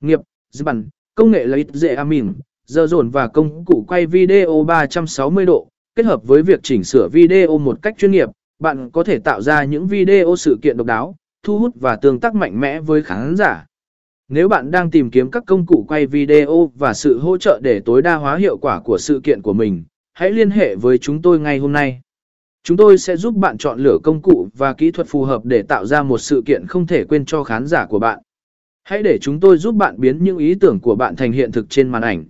nghiệp, bản, công nghệ lợi dễ amin, giờ dồn và công cụ quay video 360 độ, kết hợp với việc chỉnh sửa video một cách chuyên nghiệp, bạn có thể tạo ra những video sự kiện độc đáo, thu hút và tương tác mạnh mẽ với khán giả. Nếu bạn đang tìm kiếm các công cụ quay video và sự hỗ trợ để tối đa hóa hiệu quả của sự kiện của mình, hãy liên hệ với chúng tôi ngay hôm nay. Chúng tôi sẽ giúp bạn chọn lựa công cụ và kỹ thuật phù hợp để tạo ra một sự kiện không thể quên cho khán giả của bạn. Hãy để chúng tôi giúp bạn biến những ý tưởng của bạn thành hiện thực trên màn ảnh.